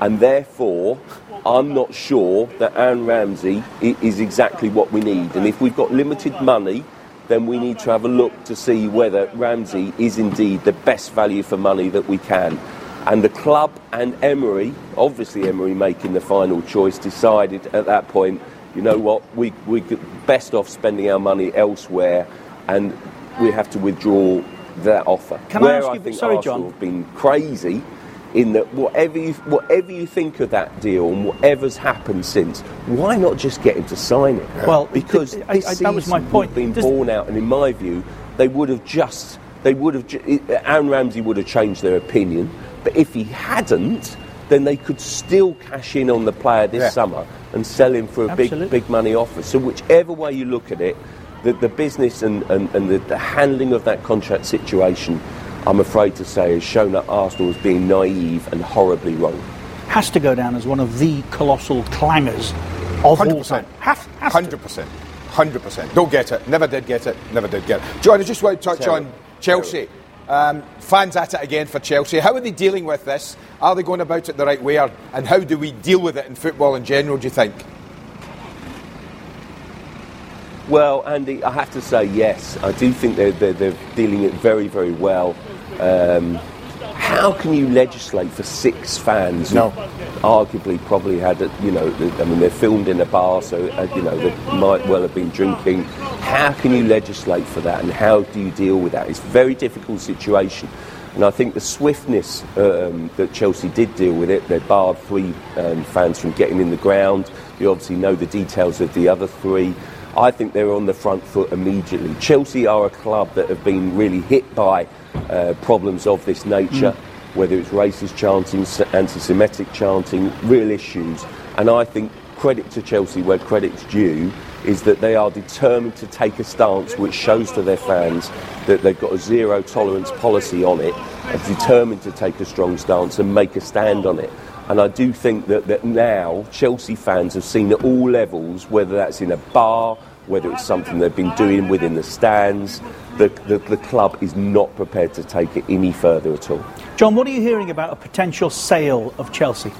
and therefore, I'm not sure that Aaron Ramsey is exactly what we need. And if we've got limited money, then we need to have a look to see whether Ramsey is indeed the best value for money that we can. And the club and Emery, obviously Emery making the final choice, decided at that point, you know what, we we're best off spending our money elsewhere, and we have to withdraw that offer. Can Where I ask you, think sorry, Arsenal John. have been crazy in that whatever you, whatever you think of that deal and whatever's happened since, why not just get him to sign it? Well, because I- I- this that was my point. Been Does- borne out, and in my view, they would have just they would have Aaron Ramsey would have changed their opinion. But if he hadn't, then they could still cash in on the player this Yeah. summer and sell him for a Absolutely. big big money offer. So whichever way you look at it, the, the business and, and, and the, the handling of that contract situation, I'm afraid to say, has shown that Arsenal as being naive and horribly wrong. Has to go down as one of the colossal clangers of all Hundred time. percent. Has, has. Hundred percent. Hundred percent. Don't get it. Never did get it. Never did get it. John, I just want to touch Terrible. on Chelsea. Um, fans at it again for Chelsea. How are they dealing with this? Are they going about it the right way? Or, and how do we deal with it in football in general? Do you think? Well, Andy, I have to say yes. I do think they're, they're, they're dealing it very, very well. Um, how can you legislate for six fans? No. Arguably, probably had, a, you know, I mean, they're filmed in a bar, so uh, you know they might well have been drinking. How can you legislate for that, and how do you deal with that? It's a very difficult situation. And I think the swiftness um, that Chelsea did deal with it, they barred three um, fans from getting in the ground. You obviously know the details of the other three. I think they're on the front foot immediately. Chelsea are a club that have been really hit by uh, problems of this nature, whether it's racist chanting, anti Semitic chanting, real issues. And I think credit to Chelsea where credit's due is that they are determined to take a stance which shows to their fans that they've got a zero tolerance policy on it, are determined to take a strong stance and make a stand on it. And I do think that, that now Chelsea fans have seen at all levels, whether that's in a bar, whether it's something they've been doing within the stands, the, the, the club is not prepared to take it any further at all. John, what are you hearing about a potential sale of Chelsea?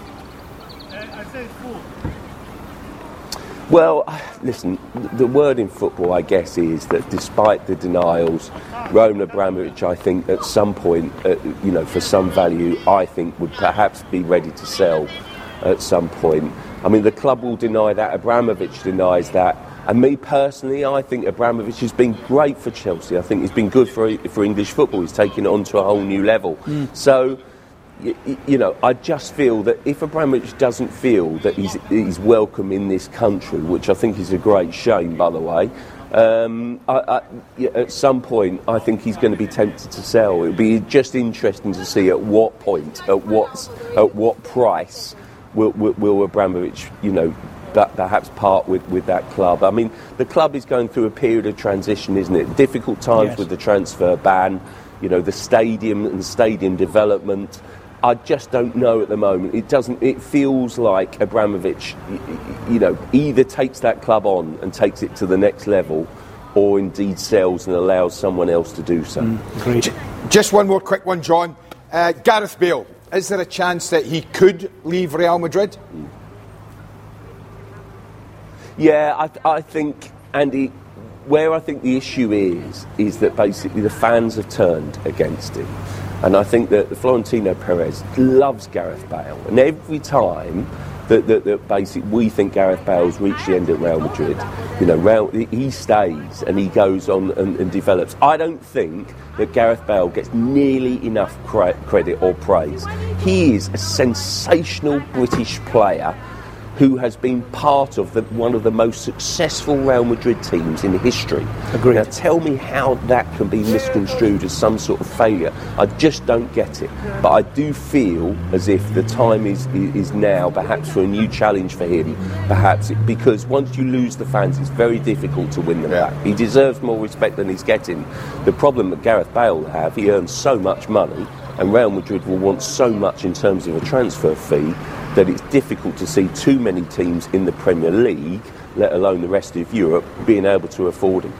Well, listen, the word in football, I guess, is that despite the denials, Roman Abramovich, I think, at some point, uh, you know, for some value, I think would perhaps be ready to sell at some point. I mean, the club will deny that. Abramovich denies that. And me personally, I think Abramovich has been great for Chelsea. I think he's been good for for English football. He's taken it on to a whole new level. So y- y- you know, I just feel that if Abramovich doesn't feel that he's, he's welcome in this country, which I think is a great shame, by the way, um, I, I, at some point I think he's going to be tempted to sell. It'll be just interesting to see at what point, at what, at what price will, will, will Abramovich, you know, that perhaps part with, with that club. I mean, the club is going through a period of transition, isn't it? Difficult times Yes. with the transfer ban, you know, the stadium and stadium development. I just don't know at the moment. It doesn't. It feels like Abramovich, y- y- you know, either takes that club on and takes it to the next level, or indeed sells and allows someone else to do so. Agreed. Just one more quick one, John. Uh, Gareth Bale. Is there a chance that he could leave Real Madrid? Yeah, I, I think, Andy, where I think the issue is, is that basically the fans have turned against him. And I think that Florentino Perez loves Gareth Bale. And every time that, that, that basically we think Gareth Bale's reached the end at Real Madrid, you know, Real, he stays and he goes on and, and develops. I don't think that Gareth Bale gets nearly enough cre- credit or praise. He is a sensational British player who has been part of the, one of the most successful Real Madrid teams in history. Agreed. Now tell me how that can be misconstrued as some sort of failure. I just don't get it. But I do feel as if the time is is now, perhaps for a new challenge for him. Perhaps it, because once you lose the fans, it's very difficult to win them Yeah. back. He deserves more respect than he's getting. The problem that Gareth Bale will have, he earns so much money, and Real Madrid will want so much in terms of a transfer fee that it's difficult to see too many teams in the Premier League, let alone the rest of Europe, being able to afford him.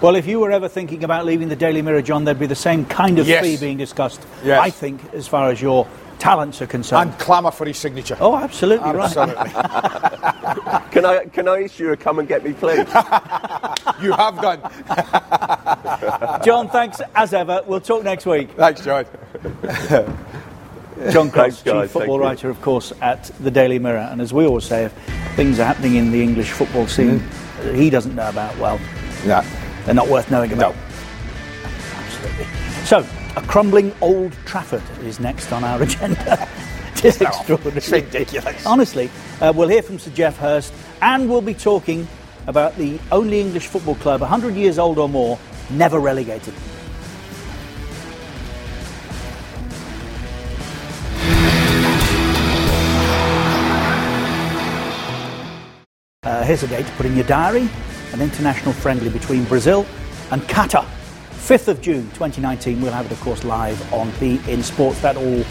Well, if you were ever thinking about leaving the Daily Mirror, John, there'd be the same kind of Yes. fee being discussed, Yes. I think, as far as your talents are concerned. And clamour for his signature. oh, absolutely right. Can I, can I issue a come and get me, please? you have done. John, thanks as ever. We'll talk next week. Thanks, John. John guys. chief football writer, of course, at the Daily Mirror. And as we always say, if things are happening in the English football scene that he doesn't know about, well, Yeah. they're not worth knowing about. Absolutely. So, a crumbling Old Trafford is next on our agenda. it is extraordinary. It's ridiculous. Honestly, uh, we'll hear from Sir Geoff Hurst and we'll be talking about the only English football club 100 years old or more never relegated. Here's a date to put in your diary an international friendly between Brazil and Qatar. 5th of June 2019. We'll have it, of course, live on beIN Sports. That all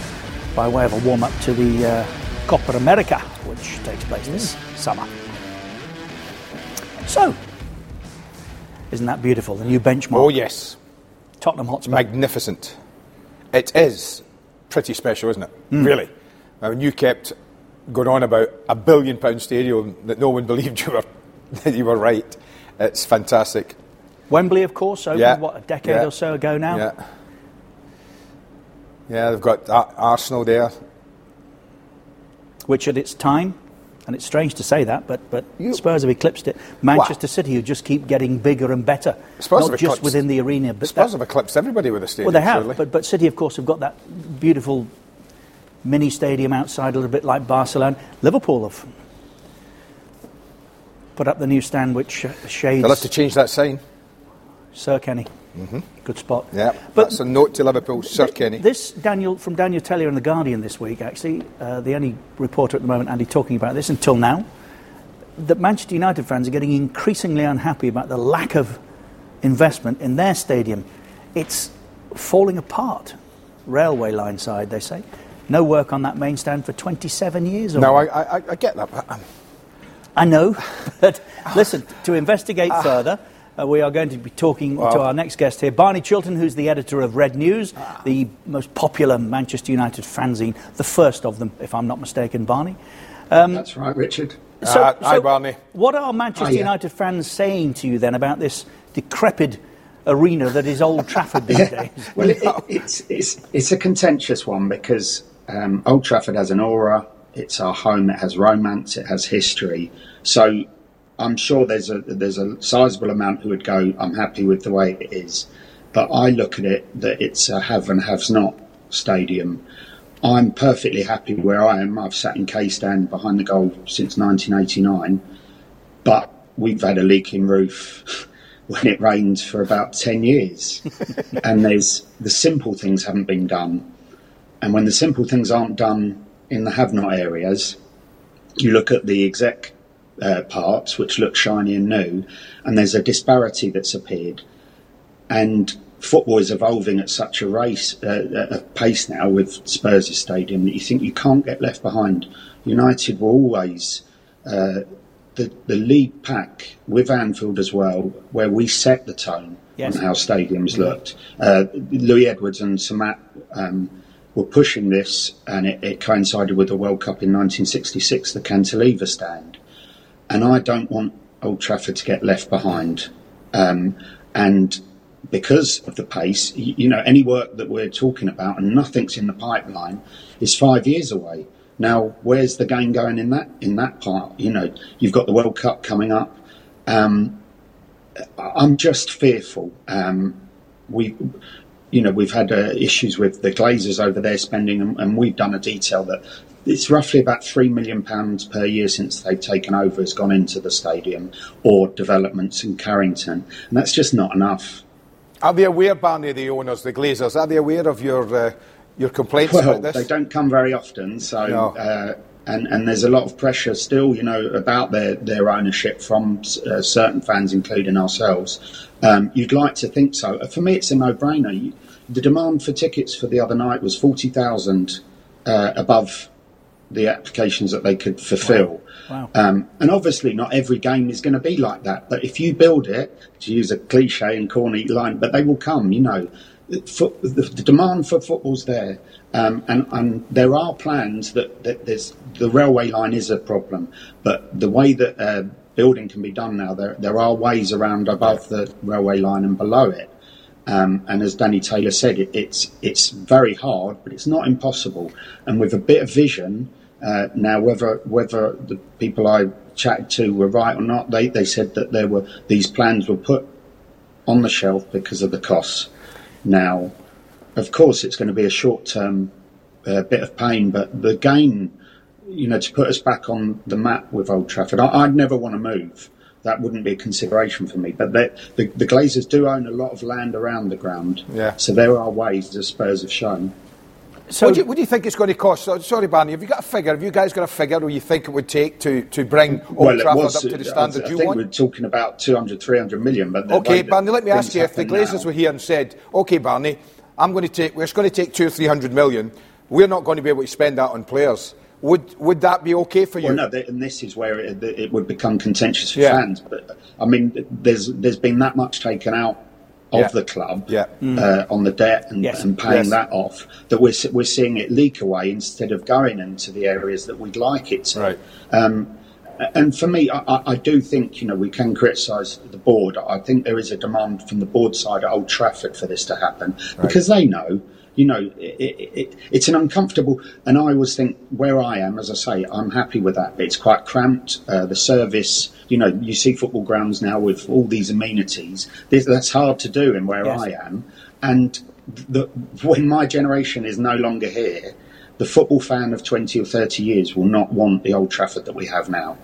by way of a warm up to the uh, Copa America, which takes place this summer. So, isn't that beautiful? The new benchmark. Oh, yes. Tottenham Hotspur. Magnificent. It is pretty special, isn't it? Really. I mean, you kept going on about a billion pound stadium that no one believed you were, that you were right. It's fantastic. Wembley, of course, opened, Yeah. what, a decade Yeah. or so ago now? Yeah. Yeah, they've got Arsenal there. which at its time, and it's strange to say that, but, but Spurs have eclipsed it. Manchester City, who just keep getting bigger and better, Spurs not have just eclipsed- within the arena, but Spurs that- have eclipsed everybody with a stadium. well, they have. surely. But, but City, of course, have got that beautiful mini stadium outside, a little bit like Barcelona. Liverpool have put up the new stand, which uh, shades They'll have to change that sign. Sir Kenny. Good spot. Yeah, But- that's a note to Liverpool, Sir Th- Kenny. This Daniel from Daniel Taylor in the Guardian this week, actually, uh, the only reporter at the moment, Andy, talking about this until now, that Manchester United fans are getting increasingly unhappy about the lack of investment in their stadium. It's falling apart. Railway line side, they say. No work on that main stand for 27 years. Or no. I, I, I get that. But, um, I know, but listen, to investigate further, uh, we are going to be talking to our next guest here, Barney Chilton, who's the editor of Red News, the most popular Manchester United fanzine, the first of them, if I'm not mistaken, Barney. That's right, Richard. So, Uh, hi, so Barney. What are Manchester Hiya. United fans saying to you then about this decrepit arena that is Old Trafford these days? Well, it, it, it's, it's, it's a contentious one because um, Old Trafford has an aura, it's our home, it has romance, it has history. So I'm sure there's a, there's a sizable amount who would go, I'm happy with the way it is. But I look at it that it's a have and haves not stadium. I'm perfectly happy where I am. I've sat in K stand behind the goal since 1989, but we've had a leaking roof when it rains for about 10 years. and there's the simple things haven't been done. And when the simple things aren't done in the have not areas, you look at the exec uh, parts, which look shiny and new, and there's a disparity that's appeared. And football is evolving at such a race, uh, a pace now with Spurs' stadium that you think you can't get left behind. United were always uh, the the lead pack with Anfield as well, where we set the tone Yes. on how stadiums looked. Uh, Louis Edwards and Sir Matt. Um, were pushing this, and it, it coincided with the World Cup in 1966, the cantilever stand. And I don't want Old Trafford to get left behind. Um, and because of the pace, you, you know, any work that we're talking about and nothing's in the pipeline is five years away. Now, where's the game going in that in that part? You know, you've got the World Cup coming up. Um, I'm just fearful. Um, we, you know, we've had uh, issues with the Glazers over there spending, and, and, we've done a detail that it's roughly about three million pounds per year since they've taken over has gone into the stadium or developments in Carrington, and that's just not enough. Are they aware, Barney, the owners, the Glazers, are they aware of your uh, your complaints well, about this? They don't come very often, so no. uh, and and there's a lot of pressure still, you know, about their their ownership from uh, certain fans, including ourselves. Um, you'd like to think so. For me, it's a no-brainer. The demand for tickets for the other night was forty thousand uh, above the applications that they could fulfil. Wow. Um, and obviously, not every game is going to be like that. But if you build it, to use a cliche and corny line, but they will come. You know, the, the demand for football's there, um, and, and, there are plans that, that, there's the railway line is a problem, but the way that uh, building can be done now, there there are ways around above the railway line and below it. Um, and as Danny Taylor said, it, it's it's very hard, but it's not impossible. And with a bit of vision, uh, now whether whether the people I chatted to were right or not, they, they said that there were these plans were put on the shelf because of the costs. Now, of course, it's going to be a short term uh, bit of pain, but the gain, you know, to put us back on the map with Old Trafford, I, would never want to move. That wouldn't be a consideration for me. But the, the, the Glazers do own a lot of land around the ground. Yeah. So there are ways, as Spurs have shown. So, what do, you, what do you think it's going to cost? Sorry, Barney, have you got a figure? Have you guys got a figure what you think it would take to, to bring Old well, Trafford was, up to the uh, standard I, I you think we're talking about 200, 300 million. But okay, Barney, let me ask you: if the Glazers now. were here and said, "Okay, Barney, I'm going to take, we're going to take two or three hundred million. We're not going to be able to spend that on players." Would would that be okay for you? Well, no, and this is where it, it would become contentious for yeah. fans. But I mean, there's there's been that much taken out of yeah. the club yeah. mm. uh, on the debt and, yes. and paying yes. that off that we're we're seeing it leak away instead of going into the areas that we'd like it to. Right. Um, and for me, I, I, do think you know we can criticise the board. I think there is a demand from the board side at Old Trafford for this to happen right. because they know you know, it, it, it's an uncomfortable. And I always think where I am, as I say, I'm happy with that. It's quite cramped. Uh, the service, you know, you see football grounds now with all these amenities. that's hard to do in where yes. I am. And the, when my generation is no longer here, the football fan of 20 or 30 years will not want the Old Trafford that we have now.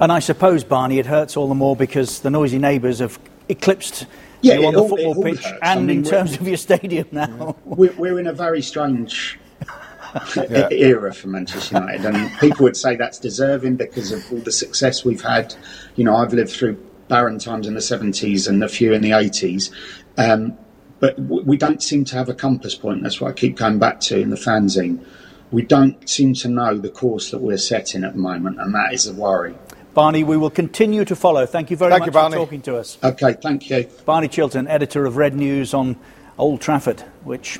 And I suppose, Barney, it hurts all the more because the noisy neighbours have eclipsed yeah, you on the all, football pitch hurts. and I mean, in terms of your stadium now. We're, we're in a very strange yeah. era for Manchester United, and people would say that's deserving because of all the success we've had. You know, I've lived through barren times in the 70s and a few in the 80s. Um, but we don't seem to have a compass point. That's what I keep going back to in the fanzine. We don't seem to know the course that we're setting at the moment, and that is a worry. Barney, we will continue to follow. Thank you very thank much you, for talking to us. Okay, thank you. Barney Chilton, editor of Red News on Old Trafford, which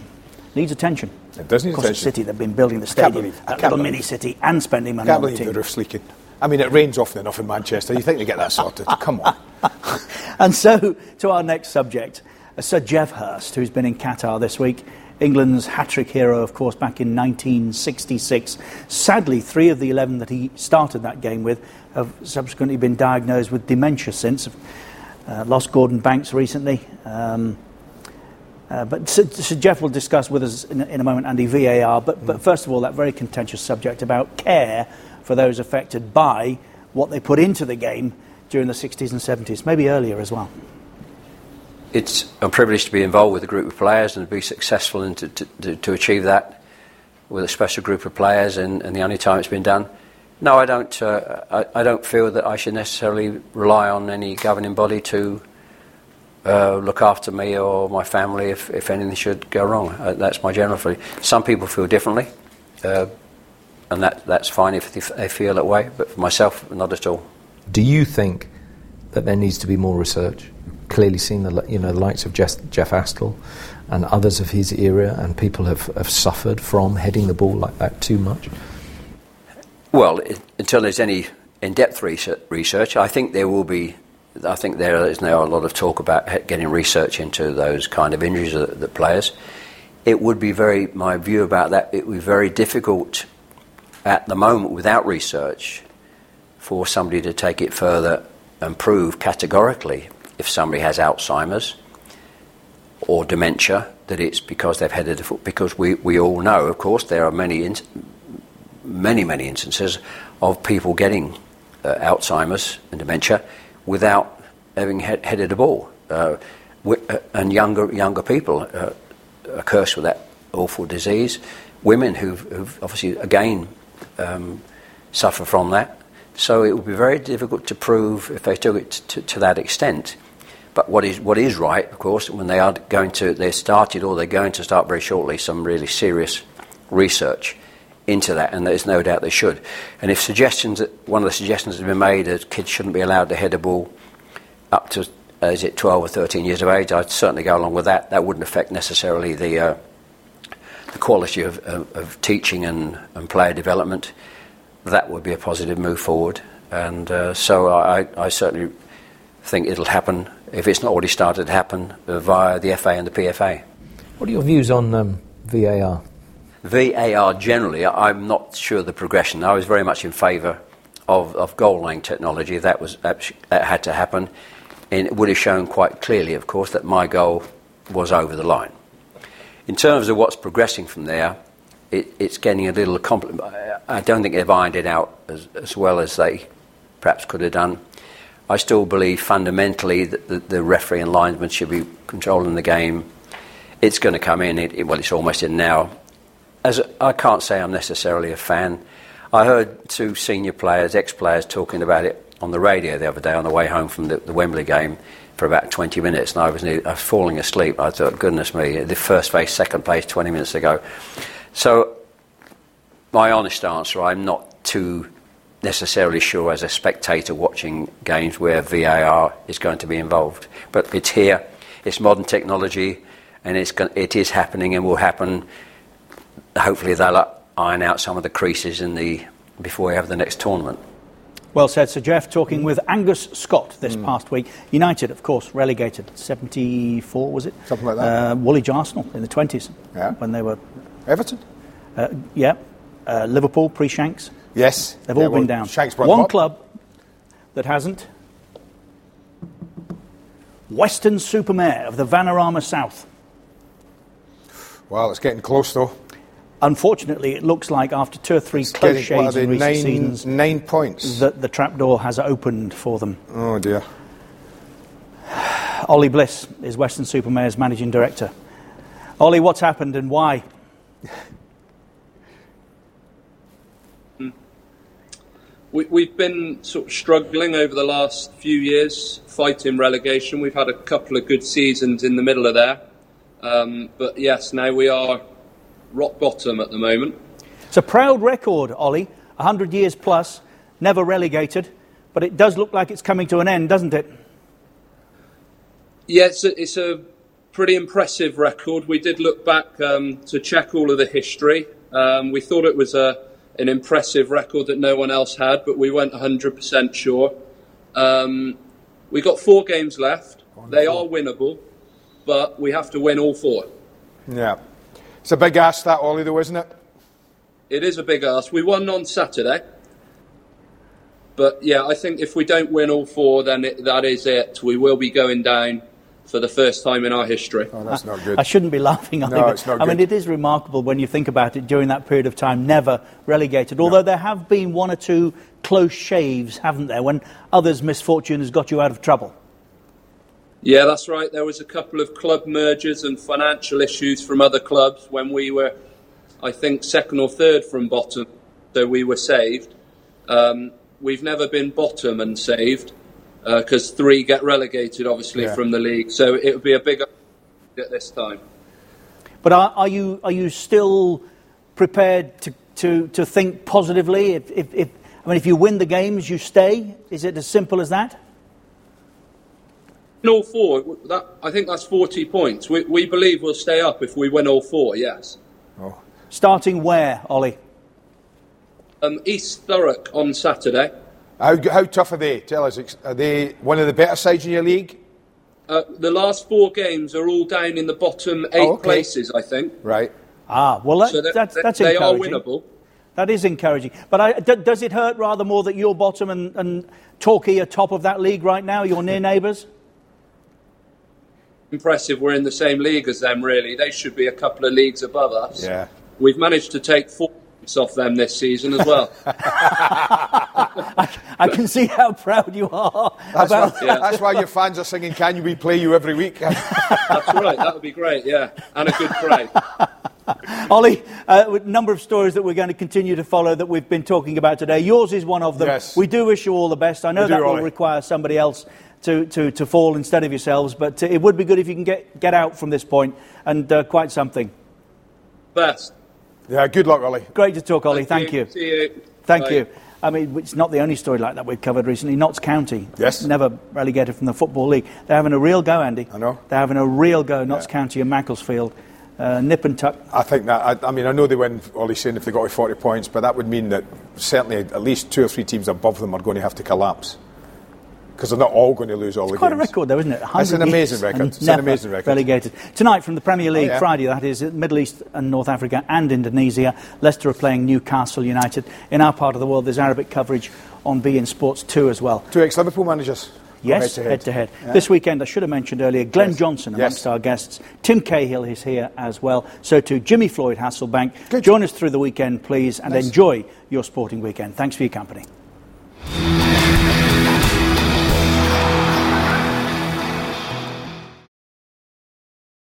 needs attention. It does need of course, attention. The city, they've been building the stadium, believe, that little mini city, and spending money I can't on believe the team. the roof's leaking. I mean, it rains often enough in Manchester. You think they get that sorted? Come on. and so, to our next subject, uh, Sir Geoff Hurst, who's been in Qatar this week. England's hat trick hero, of course, back in 1966. Sadly, three of the 11 that he started that game with have subsequently been diagnosed with dementia since. Uh, lost Gordon Banks recently. Um, uh, but Sir, Sir, Geoff will discuss with us in, in, a moment, Andy, VAR. But, but first of all, that very contentious subject about care for those affected by what they put into the game during the 60s and 70s, maybe earlier as well. It's a privilege to be involved with a group of players and to be successful and to, to, to achieve that with a special group of players and, and the only time it's been done. No, I don't. Uh, I, I, don't feel that I should necessarily rely on any governing body to uh, look after me or my family if, if anything should go wrong. Uh, that's my general feeling. Some people feel differently, uh, and that, that's fine if they feel that way. But for myself, not at all. Do you think that there needs to be more research? Clearly, seen the you know the likes of Jeff, Jeff Astle and others of his era, and people have, have suffered from heading the ball like that too much. Well, until there's any in-depth research, I think there will be I think there is now a lot of talk about getting research into those kind of injuries that, that players. It would be very, my view about that, it would be very difficult at the moment without research for somebody to take it further and prove categorically if somebody has Alzheimer's or dementia that it's because they've headed the foot. Because we, we all know, of course, there are many, in, many, many instances of people getting uh, Alzheimer's and dementia without having he- headed a ball. Uh, uh, and younger, younger people uh, are cursed with that awful disease. Women who've, who've obviously, again, um, suffer from that. So it would be very difficult to prove if they took it to that extent. But what is, what is right, of course, when they are going to, they're started or they're going to start very shortly some really serious research into that, and there's no doubt they should. And if suggestions, one of the suggestions has been made that kids shouldn't be allowed to head a ball up to, uh, is it 12 or 13 years of age, I'd certainly go along with that. That wouldn't affect necessarily the, uh, the quality of, of, of teaching and, and player development. That would be a positive move forward. And uh, so I, I certainly think it'll happen, if it's not already started to happen, uh, via the FA and the PFA. What are your views on um, VAR? VAR generally, I'm not sure the progression. I was very much in favour of, of goal line technology. That was that had to happen, and it would have shown quite clearly, of course, that my goal was over the line. In terms of what's progressing from there, it, it's getting a little compli I don't think they've ironed it out as, as well as they perhaps could have done. I still believe fundamentally that the, the referee and linesman should be controlling the game. It's going to come in. It, it, well, it's almost in now. As I can't say I'm necessarily a fan. I heard two senior players, ex-players, talking about it on the radio the other day on the way home from the, the Wembley game for about 20 minutes, and I was, I was falling asleep. I thought, goodness me, the first place, second place, 20 minutes ago. So, my honest answer, I'm not too necessarily sure as a spectator watching games where VAR is going to be involved. But it's here, it's modern technology, and it's, go- it is happening and will happen. Hopefully, they'll iron out some of the creases in the, before we have the next tournament. Well said, Sir Geoff. Talking with Angus Scott this past week. United, of course, relegated. 74, was it? Something like that. Uh, Woolwich Arsenal in the 20s. Yeah. When they were. Everton? Uh, yeah. Uh, Liverpool, pre Shanks. Yes. They've Yeah, all well, been down. Shanks One up. club that hasn't. Weston-super-Mare of the Vanarama South. Well, it's getting close though. Unfortunately, it looks like after two or three It's close getting, shades in recent nine, seasons, nine points. that the trapdoor has opened for them. Oh dear. Ollie Bliss is Weston-super-Mare's managing director. Ollie, what's happened and why? We, we've been sort of struggling over the last few years, fighting relegation. We've had a couple of good seasons in the middle of there. Um, but yes, now we are rock bottom at the moment. It's a proud record, Ollie. 100 years plus, never relegated, but it does look like it's coming to an end, doesn't it? Yeah, it's a, it's a pretty impressive record. We did look back um, to check all of the history. Um, we thought it was a, an impressive record that no one else had, but we weren't 100% sure. Um, we got four games left. They are winnable, but we have to win all four. Yeah. It's a big ask that, Ollie, though, isn't it? It is a big ask. We won on Saturday. But yeah, I think if we don't win all four, then it, that is it. We will be going down for the first time in our history. Oh, that's not good. I shouldn't be laughing, Ollie. No, it's not I mean, it is remarkable when you think about it during that period of time, never relegated. Although there have been one or two close shaves, haven't there, when others' misfortune has got you out of trouble. Yeah, that's right. There was a couple of club mergers and financial issues from other clubs when we were, I think, second or third from bottom, so we were saved. Um, we've never been bottom and saved because three get relegated, obviously, Yeah. from the league. So it would be a big at this time. But are, are, you, are you still prepared to, to, to think positively? If, if, if, I mean, if you win the games, you stay? Is it as simple as that? In all four, that, I think that's 40 points. We, we believe we'll stay up if we win all four, yes. Starting where, Ollie? Um, East Thurrock on Saturday. How, how tough are they? Tell us. Are they one of the better sides in your league? Uh, the last four games are all down in the bottom eight Oh, okay. places, I think. Right. Ah, well, that, So that- that's, that- that's they are winnable. That is encouraging. But I, d- does it hurt rather more that you're bottom and, and Torquay are top of that league right now? Your near neighbours? Impressive. We're in the same league as them. Really, they should be a couple of leagues above us. Yeah. We've managed to take four points off them this season as well. I can see how proud you are That's, about why, that's why your fans are singing "Can You We Play You" every week. That's right. That would be great. Yeah, and a good crowd. Ollie, uh, a number of stories that we're going to continue to follow that we've been talking about today. Yours is one of them. Yes. We do wish you all the best. I know We do, that will Ollie. require somebody else to, to, to fall instead of yourselves, but uh, it would be good if you can get, get out from this point and uh, quite something. Best. Yeah, good luck, Ollie. Great to talk, Ollie. Thank, you. See you. Thank Bye. you. I mean, it's not the only story like that we've covered recently. Notts County, Yes. never relegated from the Football League. They're having a real go, Andy. I know. They're having a real go, Notts County and Macclesfield. Uh, nip and tuck. I think that. I, I mean, I know they win. Ollie's saying if they got to 40 points, but that would mean that certainly at least two or three teams above them are going to have to collapse because they're not all going to lose all the Quite a games. record, though, isn't it? That's an amazing record. It's an amazing record. Relegated tonight from the Premier League, Oh, yeah. Friday. That is Middle East and North Africa and Indonesia. Leicester are playing Newcastle United. In our part of the world, there's Arabic coverage on beIN Sports 2 as well. Two ex-Liverpool managers. Yes, head to head. head. This weekend, I should have mentioned earlier, Glenn Johnson amongst Yes. our guests. Tim Cahill is here as well. So too, Jimmy Floyd Hasselbaink. Join us through the weekend, please, and Nice. enjoy your sporting weekend. Thanks for your company.